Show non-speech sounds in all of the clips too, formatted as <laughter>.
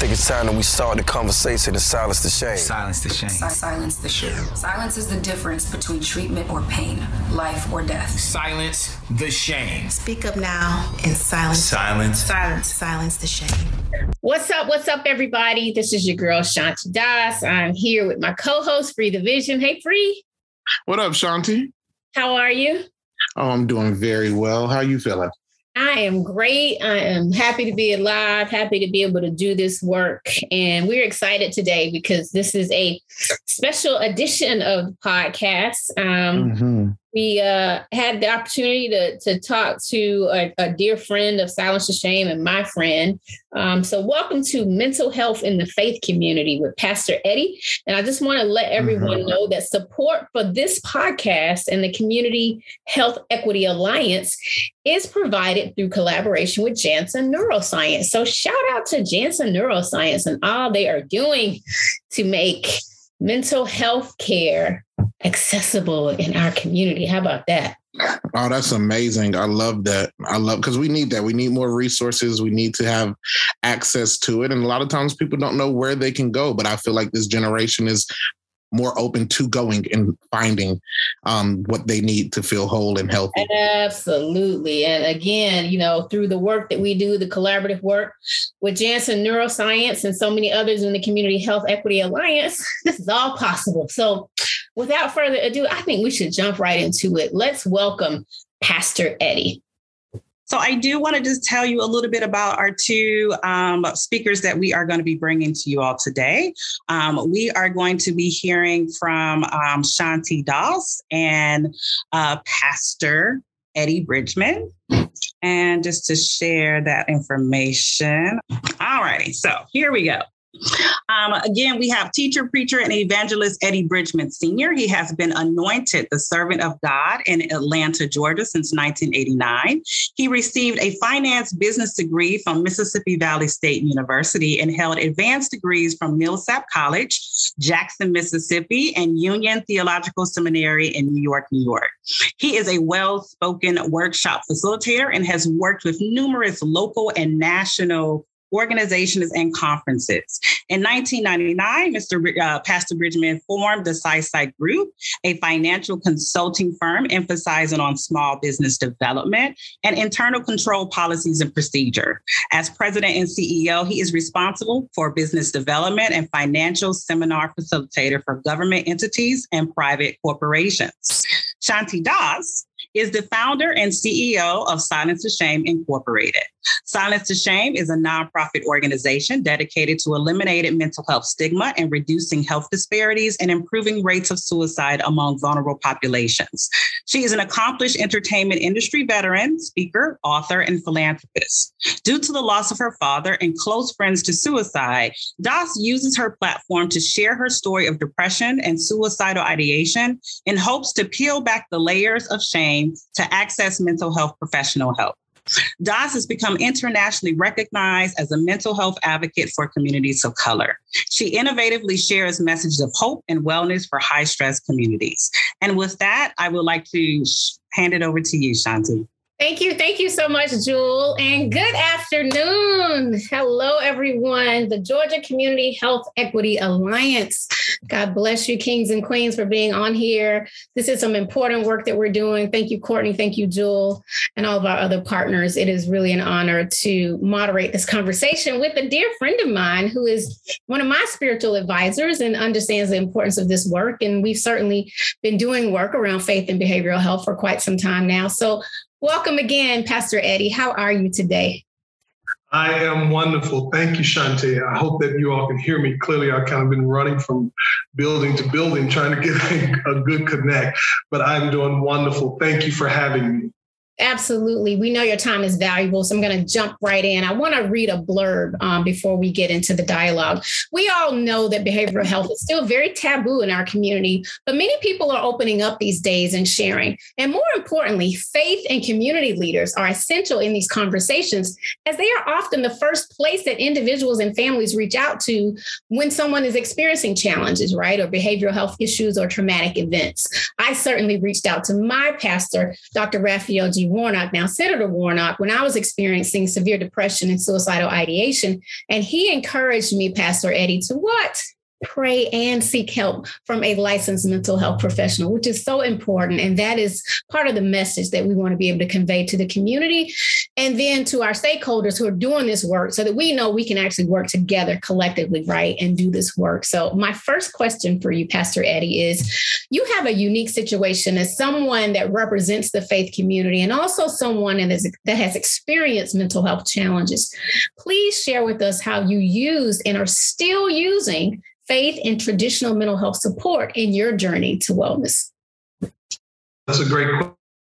think it's time that we start the conversation and silence the shame. Silence the shame. silence the shame. Silence is the difference between treatment or pain, life or death. Silence the shame. Speak up now and silence. Silence. Silence. Silence the shame. What's up? What's up, everybody? This is your girl Shanti Das. I'm here with my co-host Free the Vision. Hey, Free. What up, Shanti? How are you? Oh, I'm doing very well. How are you feeling? I am great. I am happy to be alive, happy to be able to do this work. And we're excited today because this is a special edition of the podcast. Um, mm-hmm we uh, had the opportunity to, to talk to a, a, dear friend of Silence the Shame and my friend. Um, so, welcome to Mental Health in the Faith Community with Pastor Eddie. And I just want to let everyone mm-hmm. know that support for this podcast and the Community Health Equity Alliance is provided through collaboration with Janssen Neuroscience. So, shout out to Janssen Neuroscience and all they are doing to make mental health care accessible in our community. How about that? Oh, that's amazing. I love that. I love because we need that. We need more resources. We need to have access to it. And a lot of times people don't know where they can go. But I feel like this generation is more open to going and finding um, what they need to feel whole and healthy. Absolutely. And again, you know, through the work that we do, the collaborative work with Janssen Neuroscience and so many others in the Community Health Equity Alliance, <laughs> this is all possible. So without further ado, I think we should jump right into it. Let's welcome Pastor Eddie. So I do want to just tell you a little bit about our two um, speakers that we are going to be bringing to you all today. Um, we are going to be hearing from um, Shanti Das and uh, Pastor Eddie Bridgman. And just to share that information. All righty, so here we go. Um, again, we have teacher, preacher, and evangelist Eddie Bridgman Sr. He has been anointed the servant of God in Atlanta, Georgia since 1989. He received a finance business degree from Mississippi Valley State University and held advanced degrees from Millsaps College, Jackson, Mississippi, and Union Theological Seminary in New York, New York. He is a well spoken workshop facilitator and has worked with numerous local and national organizations and conferences. In 1999, Mr. Uh, Pastor Bridgman formed the SciSight Group, a financial consulting firm emphasizing on small business development and internal control policies and procedure. As president and CEO, he is responsible for business development and financial seminar facilitator for government entities and private corporations. Shanti Das is the founder and CEO of Silence the Shame Incorporated. Silence the Shame is a nonprofit organization dedicated to eliminating mental health stigma and reducing health disparities and improving rates of suicide among vulnerable populations. She is an accomplished entertainment industry veteran, speaker, author, and philanthropist. Due to the loss of her father and close friends to suicide, Das uses her platform to share her story of depression and suicidal ideation in hopes to peel back the layers of shame to access mental health professional help. Das has become internationally recognized as a mental health advocate for communities of color. She innovatively shares messages of hope and wellness for high stress communities. And with that, I would like to hand it over to you, Shanti. Thank you. Thank you so much, Jewel. And good afternoon. Hello, everyone. The Georgia Community Health Equity Alliance. God bless you, kings and queens, for being on here. This is some important work that we're doing. Thank you, Courtney. Thank you, Jewel, and all of our other partners. It is really an honor to moderate this conversation with a dear friend of mine who is one of my spiritual advisors and understands the importance of this work. And we've certainly been doing work around faith and behavioral health for quite some time now. So Welcome again, Pastor Eddie. How are you today? I am wonderful. Thank you, Shantae. I hope that you all can hear me clearly. I've kind of been running from building to building trying to get a, <laughs> a good connect, but I'm doing wonderful. Thank you for having me. Absolutely. We know your time is valuable, so I'm going to jump right in. I want to read a blurb um, before we get into the dialogue. We all know that behavioral health is still very taboo in our community, but many people are opening up these days and sharing. And more importantly, faith and community leaders are essential in these conversations as they are often the first place that individuals and families reach out to when someone is experiencing challenges, right? Or behavioral health issues or traumatic events. I certainly reached out to my pastor, Dr. Raphael G. Warnock. Now, Senator Warnock, when I was experiencing severe depression and suicidal ideation, and he encouraged me, Pastor Eddie, to what? Pray and seek help from a licensed mental health professional, which is so important. And that is part of the message that we want to be able to convey to the community and then to our stakeholders who are doing this work so that we know we can actually work together collectively, right, and do this work. So, my first question for you, Pastor Eddie, is you have a unique situation as someone that represents the faith community and also someone that, has experienced mental health challenges. Please share with us how you used and are still using faith and traditional mental health support in your journey to wellness? That's a great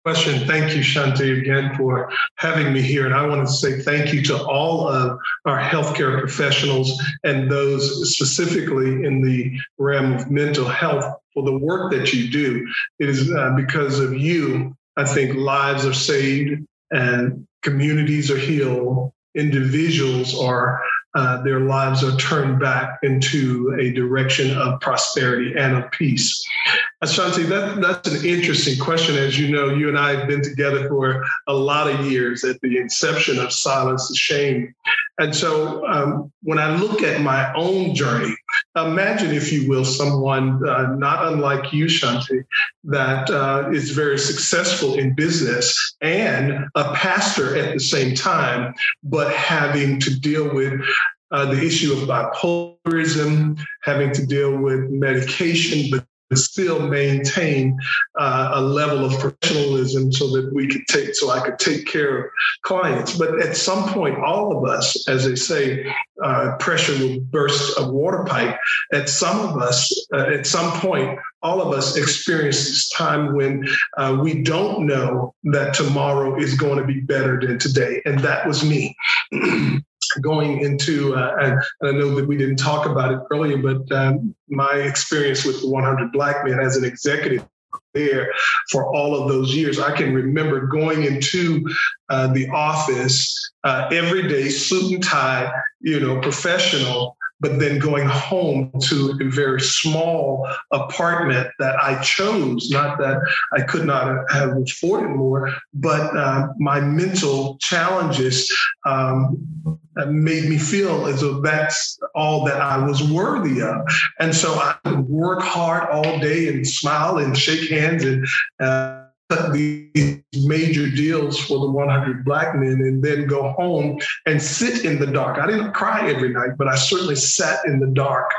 question. Thank you, Shanti, again for having me here. And I want to say thank you to all of our healthcare professionals and those specifically in the realm of mental health for the work that you do. It is uh, because of you, I think lives are saved and communities are healed, individuals are uh, their lives are turned back into a direction of prosperity and of peace. Ashanti, that, that's an interesting question. As you know, you and I have been together for a lot of years at the inception of Silence the Shame. And so um, when I look at my own journey, imagine, if you will, someone uh, not unlike you, Shanti, that uh, is very successful in business and a pastor at the same time, but having to deal with uh, the issue of bipolarism, having to deal with medication, but still maintain uh, a level of professionalism so that we could take so I could take care of clients. But at some point, all of us, as they say, uh, pressure will burst a water pipe. At some of us, uh, at some point, all of us experience this time when uh, we don't know that tomorrow is going to be better than today, and that was me. <clears throat> going into, uh, and, and, I know that we didn't talk about it earlier, but um, my experience with the 100 Black Men as an executive there for all of those years. I can remember going into uh, the office uh, every day, suit and tie, you know, professional, but then going home to a very small apartment that I chose, not that I could not have afforded more, but uh, my mental challenges um, made me feel as though that's all that I was worthy of. And so I would work hard all day and smile and shake hands and uh, cut these major deals for the 100 black men and then go home and sit in the dark. I didn't cry every night, but I certainly sat in the dark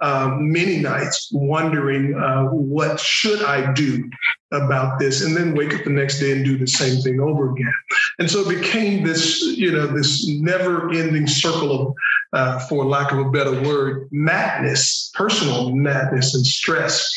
um, many nights wondering uh, what should I do about this and then wake up the next day and do the same thing over again. And so it became this, you know, this never ending circle of, uh, for lack of a better word, madness, personal madness and stress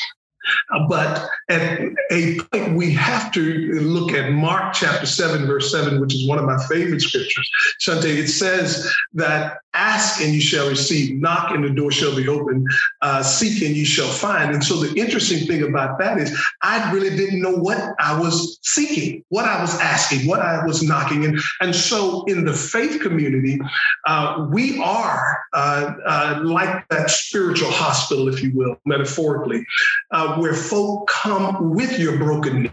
Uh, but at a point, we have to look at Mark chapter 7, verse 7, which is one of my favorite scriptures. Shante, it says that ask and you shall receive, knock and the door shall be open, uh, seek and you shall find. And so the interesting thing about that is I really didn't know what I was seeking, what I was asking, what I was knocking. And, and so in the faith community, uh, we are uh, uh like that spiritual hospital, if you will, metaphorically. Uh, where folk come with your brokenness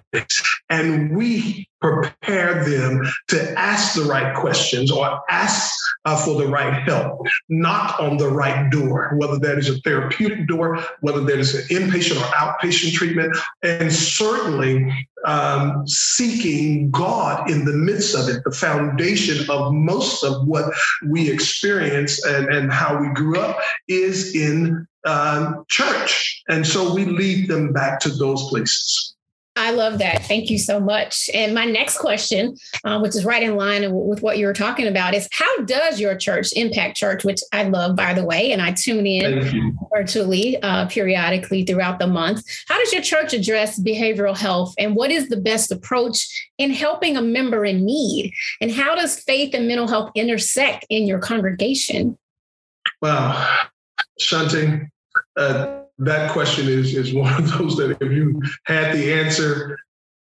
and we prepare them to ask the right questions or ask uh, for the right help, knock on the right door, whether that is a therapeutic door, whether that is an inpatient or outpatient treatment, and certainly um, seeking God in the midst of it. The foundation of most of what we experience and, and how we grew up is in um, church. And so we lead them back to those places. I love that. Thank you so much. And my next question, um, which is right in line with what you were talking about, is how does your church, Impact Church, which I love, by the way, and I tune in virtually uh, periodically throughout the month, how does your church address behavioral health and what is the best approach in helping a member in need? And how does faith and mental health intersect in your congregation? Wow. Shante, uh, that question is is one of those that if you had the answer,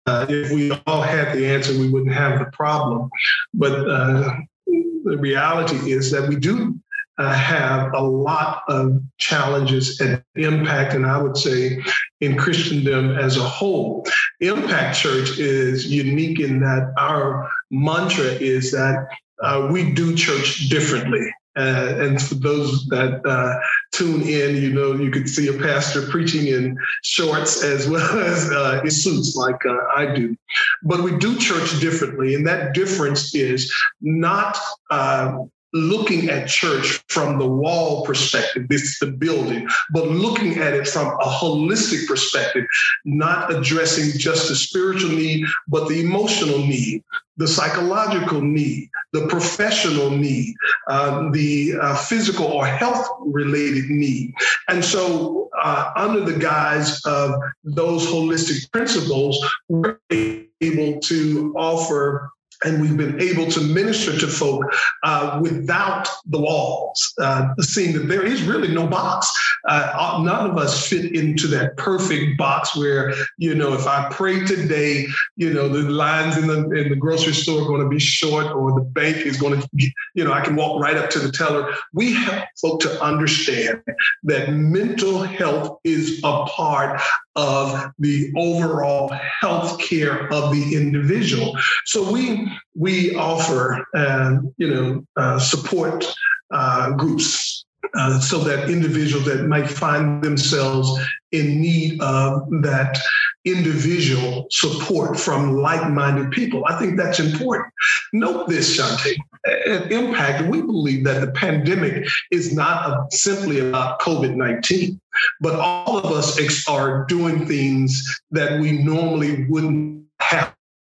uh, if we all had the answer, we wouldn't have the problem. But uh, the reality is that we do uh, have a lot of challenges and impact, and I would say in Christendom as a whole. Impact Church is unique in that our mantra is that uh, we do church differently. Uh, and for those that uh, tune in, you know, you could see a pastor preaching in shorts as well <laughs> as uh, in suits, like uh, I do. But we do church differently, and that difference is not uh, looking at church from the wall perspective, this is the building, but looking at it from a holistic perspective, not addressing just the spiritual need, but the emotional need, the psychological need, the professional need, uh, the uh, physical or health related need. And so, uh, under the guise of those holistic principles, we're able to offer and we've been able to minister to folk uh, without the walls, uh, seeing that there is really no box. Uh, none of us fit into that perfect box where, you know, if I pray today, you know, the lines in the in the grocery store are going to be short, or the bank is going to, you know, I can walk right up to the teller. We help folk to understand that mental health is a part of the overall health care of the individual. So we we offer um, you know uh, support uh, groups uh, so that individuals that might find themselves in need of that individual support from like-minded people. I think that's important. Note this, Shantae. At Impact, we believe that the pandemic is not simply about COVID-19, but all of us are doing things that we normally wouldn't have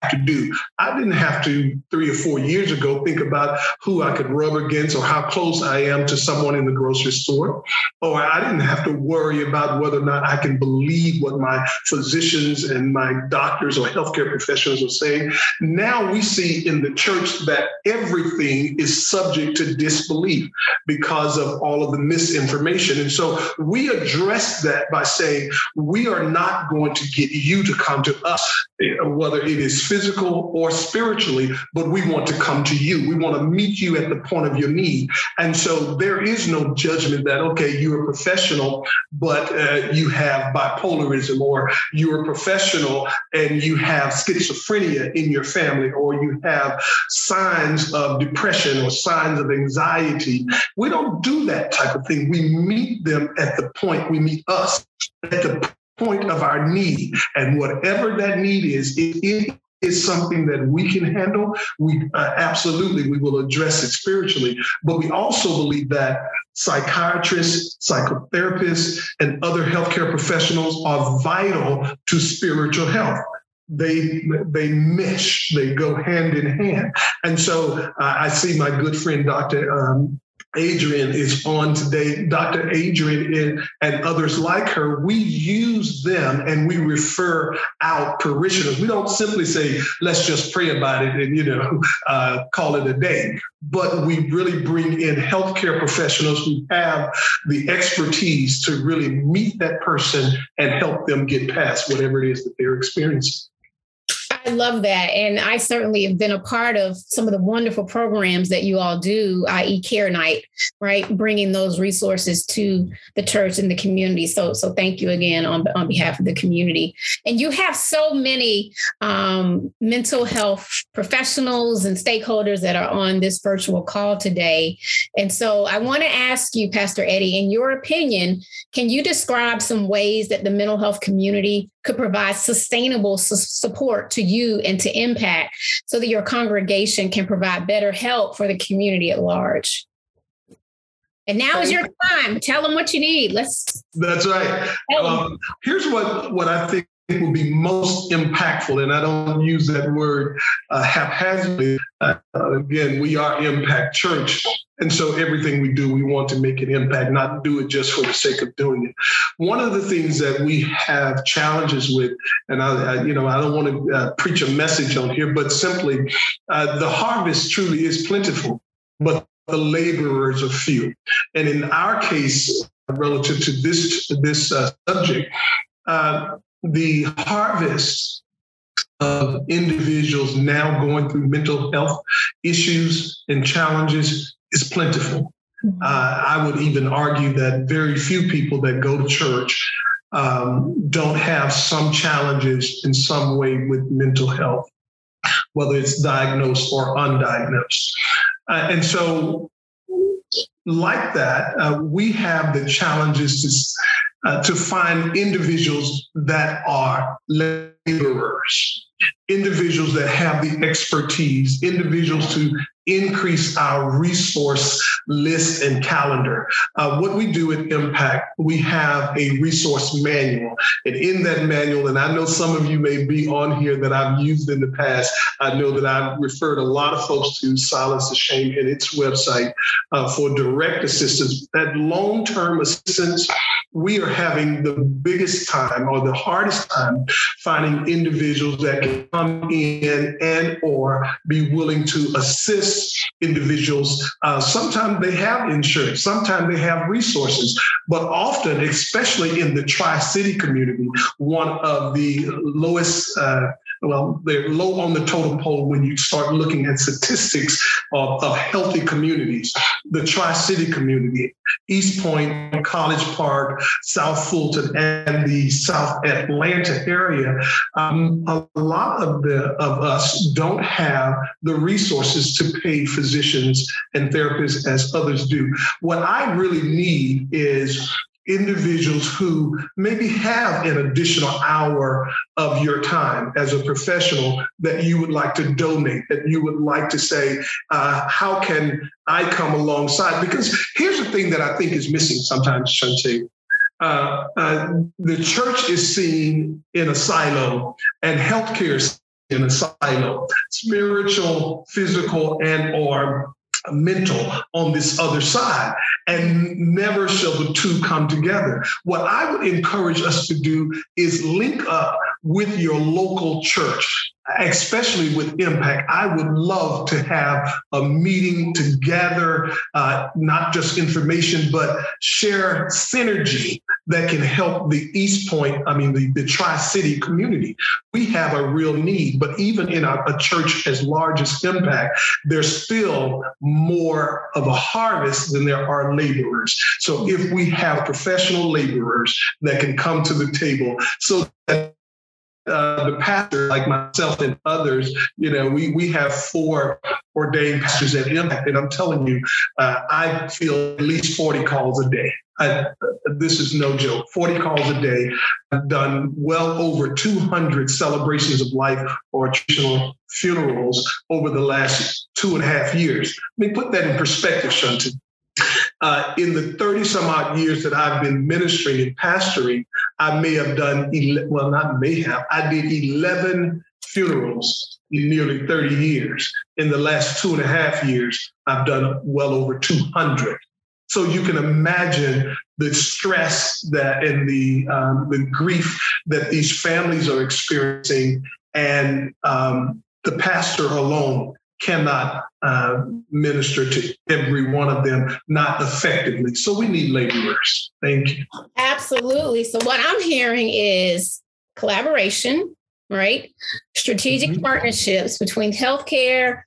to do. I didn't have to three or four years ago think about who I could rub against or how close I am to someone in the grocery store. Oh, or I didn't have to worry about whether or not I can believe what my physicians and my doctors or healthcare professionals are saying. Now we see in the church that everything is subject to disbelief because of all of the misinformation. And so we address that by saying, we are not going to get you to come to us, whether it is physical or spiritually, but we want to come to you. We want to meet you at the point of your need. And so there is no judgment that, okay, you're a professional, but uh, you have bipolarism, or you're a professional and you have schizophrenia in your family, or you have signs of depression or signs of anxiety. We don't do that type of thing. We meet them at the point, we meet us at the point of our need. And whatever that need is, it is something that we can handle, we uh, absolutely we will address it spiritually. But we also believe that psychiatrists, psychotherapists, and other healthcare professionals are vital to spiritual health they they mesh they go hand in hand and so uh, i see my good friend dr um, Adrian is on today, Dr. Adrian and others like her, we use them and we refer out parishioners. We don't simply say, let's just pray about it and, you know, <laughs> uh, call it a day. But we really bring in healthcare professionals who have the expertise to really meet that person and help them get past whatever it is that they're experiencing. I love that. And I certainly have been a part of some of the wonderful programs that you all do, i.e. Care Night, right? Bringing those resources to the church and the community. So, so thank you again on, on behalf of the community. And you have so many um, mental health professionals and stakeholders that are on this virtual call today. And so I want to ask you, Pastor Eddie, in your opinion, can you describe some ways that the mental health community could provide sustainable su- support to you and to impact so that your congregation can provide better help for the community at large. And now is your time. Tell them what you need. Let's. That's right. Um, here's what what I think will be most impactful, and I don't use that word uh, haphazardly. Uh, again, we are Impact Church, and so everything we do, we want to make an impact, not do it just for the sake of doing it. One of the things that we have challenges with, and I, I you know, I don't want to uh, preach a message on here, but simply uh, the harvest truly is plentiful, but the laborers are few. And in our case, relative to this this uh, subject, uh, the harvest of individuals now going through mental health issues and challenges is plentiful. Mm-hmm. Uh, I would even argue that very few people that go to church um, don't have some challenges in some way with mental health, whether it's diagnosed or undiagnosed. Uh, and so, like that, uh, we have the challenges to, uh, to find individuals that are laborers individuals that have the expertise, individuals to increase our resource list and calendar. Uh, what we do at Impact, we have a resource manual. And in that manual, and I know some of you may be on here that I've used in the past, I know that I've referred a lot of folks to Silence the Shame and its website uh, for direct assistance. That long term assistance, we are having the biggest time or the hardest time finding individuals that can come in and or be willing to assist individuals. Uh, sometimes they have insurance, sometimes they have resources, but often, especially in the Tri City community, one of the lowest. Uh, well, they're low on the totem pole when you start looking at statistics of, of healthy communities. The Tri City community, East Point, College Park, South Fulton, and the South Atlanta area, um, a lot of the of us don't have the resources to pay physicians and therapists as others do. What I really need is individuals who maybe have an additional hour of your time as a professional that you would like to donate, that you would like to say, uh, how can I come alongside? Because here's the thing that I think is missing sometimes, Shantae. Uh, uh, the church is seen in a silo and healthcare is in a silo, spiritual, physical, and or mental on this other side. And never shall the two come together. What i would encourage us to do is link up with your local church especially with impact i would love to have a meeting to gather uh, not just information but share synergy that can help the East Point, I mean, the, the Tri City community. We have a real need, but even in a, a church as large as Impact, there's still more of a harvest than there are laborers. So if we have professional laborers that can come to the table so that uh, the pastor, like myself and others, you know, we we have four ordained pastors at Impact, and I'm telling you, uh, I feel at least 40 calls a day. I, this is no joke. 40 calls a day. I've done well over 200 celebrations of life or traditional funerals over the last two and a half years. Let me put that in perspective, Shunton. Uh, in the 30 some odd years that I've been ministering and pastoring, I may have done, 11, well, not may have, I did 11 funerals in nearly 30 years. In the last two and a half years, I've done well over 200. So you can imagine the stress that and the um, the grief that these families are experiencing, and um, the pastor alone cannot uh, minister to every one of them, not effectively. So we need laborers. Thank you. Absolutely. So what I'm hearing is collaboration, right? Strategic mm-hmm. partnerships between healthcare,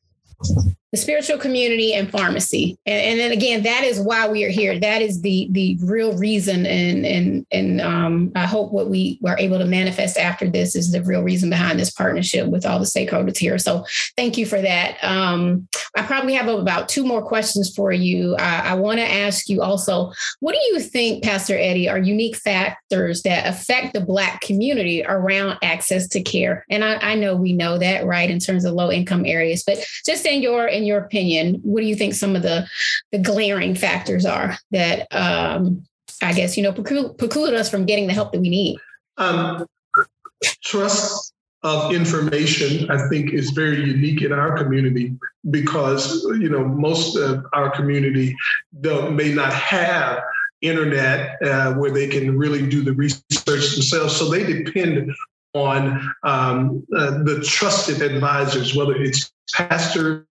the spiritual community and pharmacy. And, and, then again that is why we are here. That is the the real reason and and and um, i hope what we were able to manifest after this is the real reason behind this partnership with all the stakeholders here. So thank you for that. Um, i probably have about two more questions for you. I, I want to ask you also what do you think pastor eddie are unique factors that affect the black community around access to care? And i, I know we know that right in terms of low income areas but just in your in in your opinion, what do you think some of the the glaring factors are that um, I guess you know preclude, preclude us from getting the help that we need? Um, trust of information, I think, is very unique in our community because you know most of our community may not have internet uh, where they can really do the research themselves, so they depend on um, uh, the trusted advisors, whether it's pastors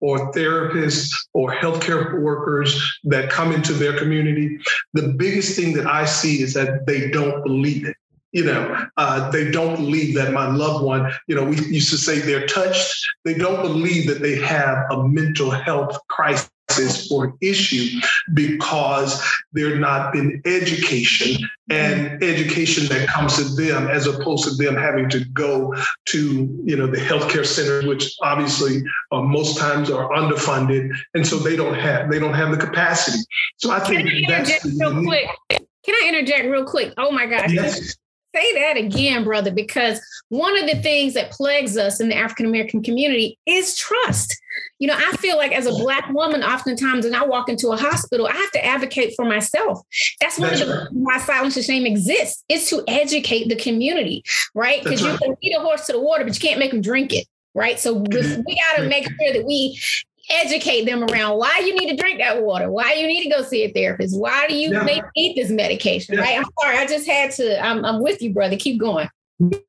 or therapists or healthcare workers that come into their community, the biggest thing that I see is that they don't believe it. You know, uh, they don't believe that my loved one, you know, we used to say they're touched. They don't believe that they have a mental health crisis crisis or issue because there not been education and education that comes to them as opposed to them having to go to you know the healthcare center which obviously uh, most times are underfunded and so they don't have they don't have the capacity so i think Can I that's interject real quick? Can I interject real quick? Oh my gosh. yes Say that again, brother, because one of the things that plagues us in the African American community is trust. You know, I feel like as a Black woman, oftentimes when I walk into a hospital, I have to advocate for myself. That's one That's of the right. why silence and shame exists is to educate the community, right? Because you right. can lead a horse to the water, but you can't make them drink it, right? So <clears throat> we got to make sure that we educate them around why you need to drink that water, why you need to go see a therapist, why do you Yeah. need this medication, Yeah. right? I'm sorry, I just had to. I'm, I'm with you, brother. Keep going.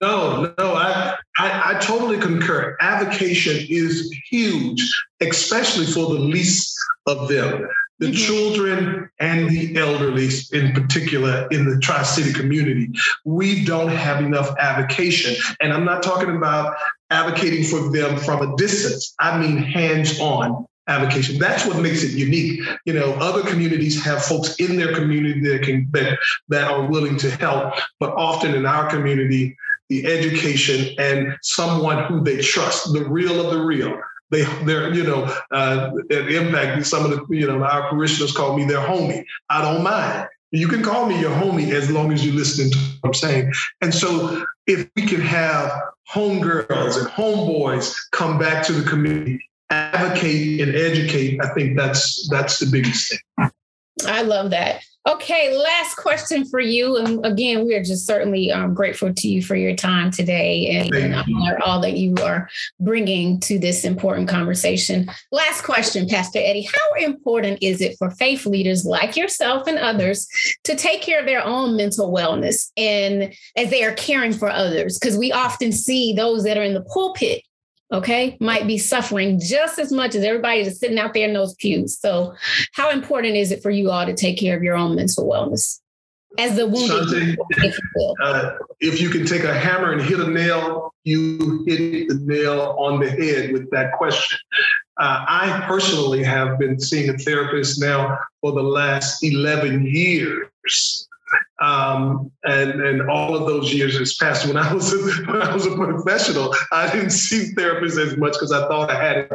No, no, I, I, I totally concur. Avocation is huge, especially for the least of them, the Mhm. children and the elderly, in particular, in the Tri City community. We don't have enough avocation. And I'm not talking about advocating for them from a distance, I mean hands on avocation. That's what makes it unique. You know, other communities have folks in their community that can that, that are willing to help, but often in our community, the education and someone who they trust, the real of the real. They, they're, you know, uh, at Impact, some of the, you know, our parishioners call me their homie. I don't mind. You can call me your homie as long as you're listening to what I'm saying. And so if we can have homegirls and homeboys come back to the community, advocate and educate, I think that's that's the biggest thing. I love that. Okay, last question for you. And again, we are just certainly um, grateful to you for your time today and, and all that you are bringing to this important conversation. Last question, Pastor Eddie. How important is it for faith leaders like yourself and others to take care of their own mental wellness and as they are caring for others? Because we often see those that are in the pulpit okay, might be suffering just as much as everybody that's sitting out there in those pews. So, how important is it for you all to take care of your own mental wellness as the wounded, Shante, if you uh, if you can take a hammer and hit a nail, you hit the nail on the head with that question. Uh, I personally have been seeing a therapist now for the last 11 years. Um, and and all of those years has passed. When I was a, <laughs> when I was a professional, I didn't see therapists as much because I thought I had it.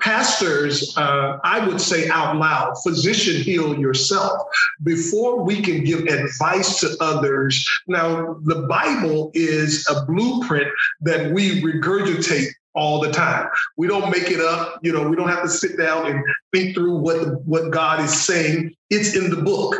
Pastors, uh, I would say out loud, physician, heal yourself. Before we can give advice to others, now the Bible is a blueprint that we regurgitate all the time. We don't make it up. You know, we don't have to sit down and think through what what God is saying. It's in the book.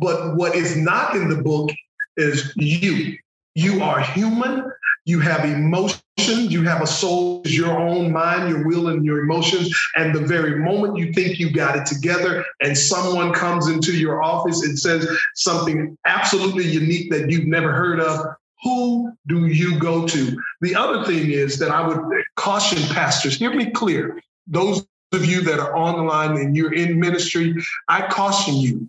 But what is not in the book is you. You are human. You have emotions. You have a soul, your own mind, your will, and your emotions. And the very moment you think you got it together, and someone comes into your office and says something absolutely unique that you've never heard of, who do you go to? The other thing is that I would caution pastors, hear me clear. Those of you that are on the line and you're in ministry, I caution you.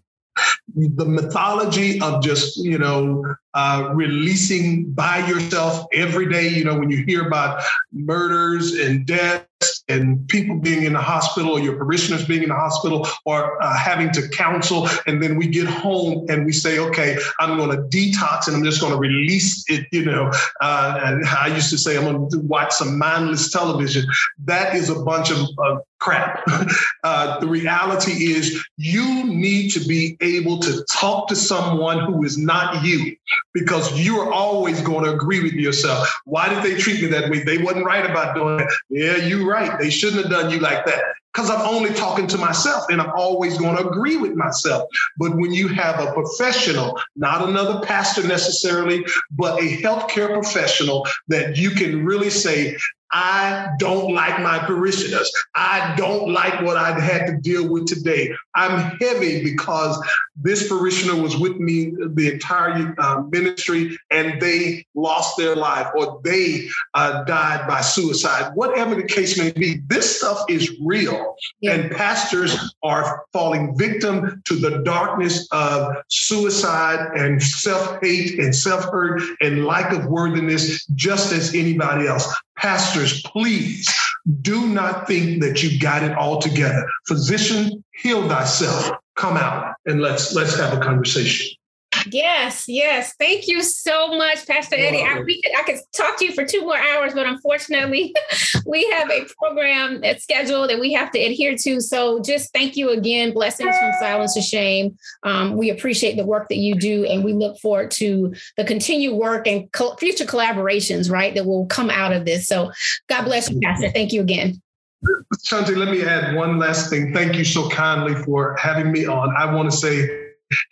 The mythology of just, you know, uh, releasing by yourself every day, you know, when you hear about murders and deaths and people being in the hospital or your parishioners being in the hospital or uh, having to counsel. And then we get home and we say, okay, I'm going to detox and I'm just going to release it, you know. Uh, and I used to say, I'm going to watch some mindless television. That is a bunch of, crap. <laughs> uh, the reality is you need to be able to talk to someone who is not you because you are always going to agree with yourself. Why did they treat me that way? They wasn't right about doing it. Yeah, you're right. They shouldn't have done you like that. Because I'm only talking to myself and I'm always going to agree with myself. But when you have a professional, not another pastor necessarily, but a healthcare professional that you can really say, I don't like my parishioners. I don't like what I've had to deal with today. I'm heavy because this parishioner was with me the entire uh, ministry and they lost their life or they uh, died by suicide. Whatever the case may be, this stuff is real. Yeah. And pastors are falling victim to the darkness of suicide and self hate and self hurt and lack of worthiness, just as anybody else. Pastors, please do not think that you got it all together. Physician, heal thyself. Come out and let's let's have a conversation. Yes, yes. Thank you so much, Pastor Eddie. I, we could, I could talk to you for two more hours, but unfortunately, <laughs> we have a program that's scheduled that we have to adhere to. So just thank you again. Blessings from Silence the Shame. Um, we appreciate the work that you do, and we look forward to the continued work and co- future collaborations, right, that will come out of this. So God bless you, Pastor. Thank you again. Shanti, let me add one last thing. Thank you so kindly for having me on. I want to say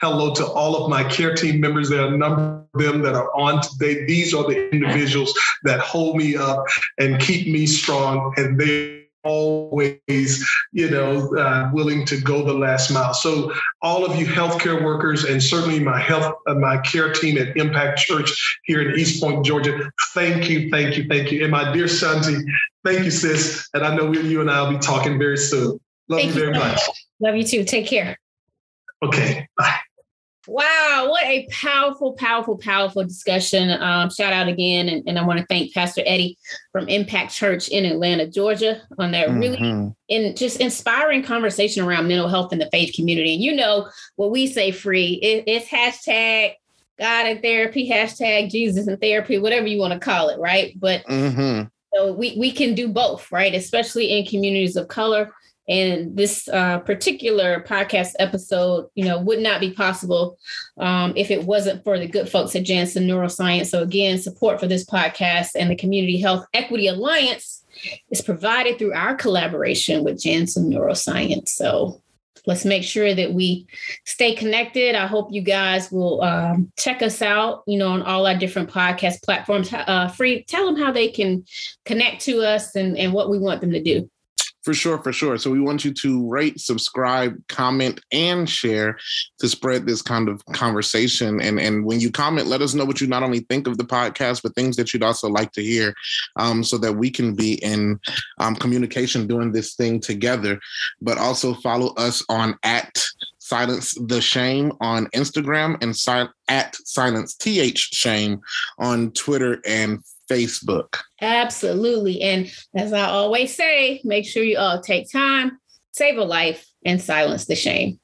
hello to all of my care team members. There are a number of them that are on today. These are the individuals that hold me up and keep me strong, and they always, you know, uh, willing to go the last mile. So, all of you healthcare workers, and certainly my health, uh, my care team at Impact Church here in East Point, Georgia, thank you, thank you, thank you. And my dear Shanti, thank you, sis. And I know we, you and I will be talking very soon. Love Thank you you very so much. Love you too. Take care. Okay, bye. Wow, what a powerful, powerful, powerful discussion. Um, shout out again. And, and I want to thank Pastor Eddie from Impact Church in Atlanta, Georgia, on that really Mhm. in just inspiring conversation around mental health in the faith community. And you know what we say free, it, it's hashtag God in therapy, hashtag Jesus in therapy, whatever you want to call it, right? But Mhm. so we, we can do both, right? Especially in communities of color. And this uh, particular podcast episode, you know, would not be possible um, if it wasn't for the good folks at Janssen Neuroscience. So again, support for this podcast and the Community Health Equity Alliance is provided through our collaboration with Janssen Neuroscience. So let's make sure that we stay connected. I hope you guys will um, check us out, you know, on all our different podcast platforms. Uh, free, tell them how they can connect to us and, and what we want them to do. For sure, for sure. So we want you to rate, subscribe, comment, and share to spread this kind of conversation. And and when you comment, let us know what you not only think of the podcast, but things that you'd also like to hear, um, so that we can be in um, communication doing this thing together. But also follow us on at Silence the Shame on Instagram and si- at Silence TH Shame on Twitter and Facebook. Absolutely. And as I always say, make sure you all take time, save a life, and silence the shame.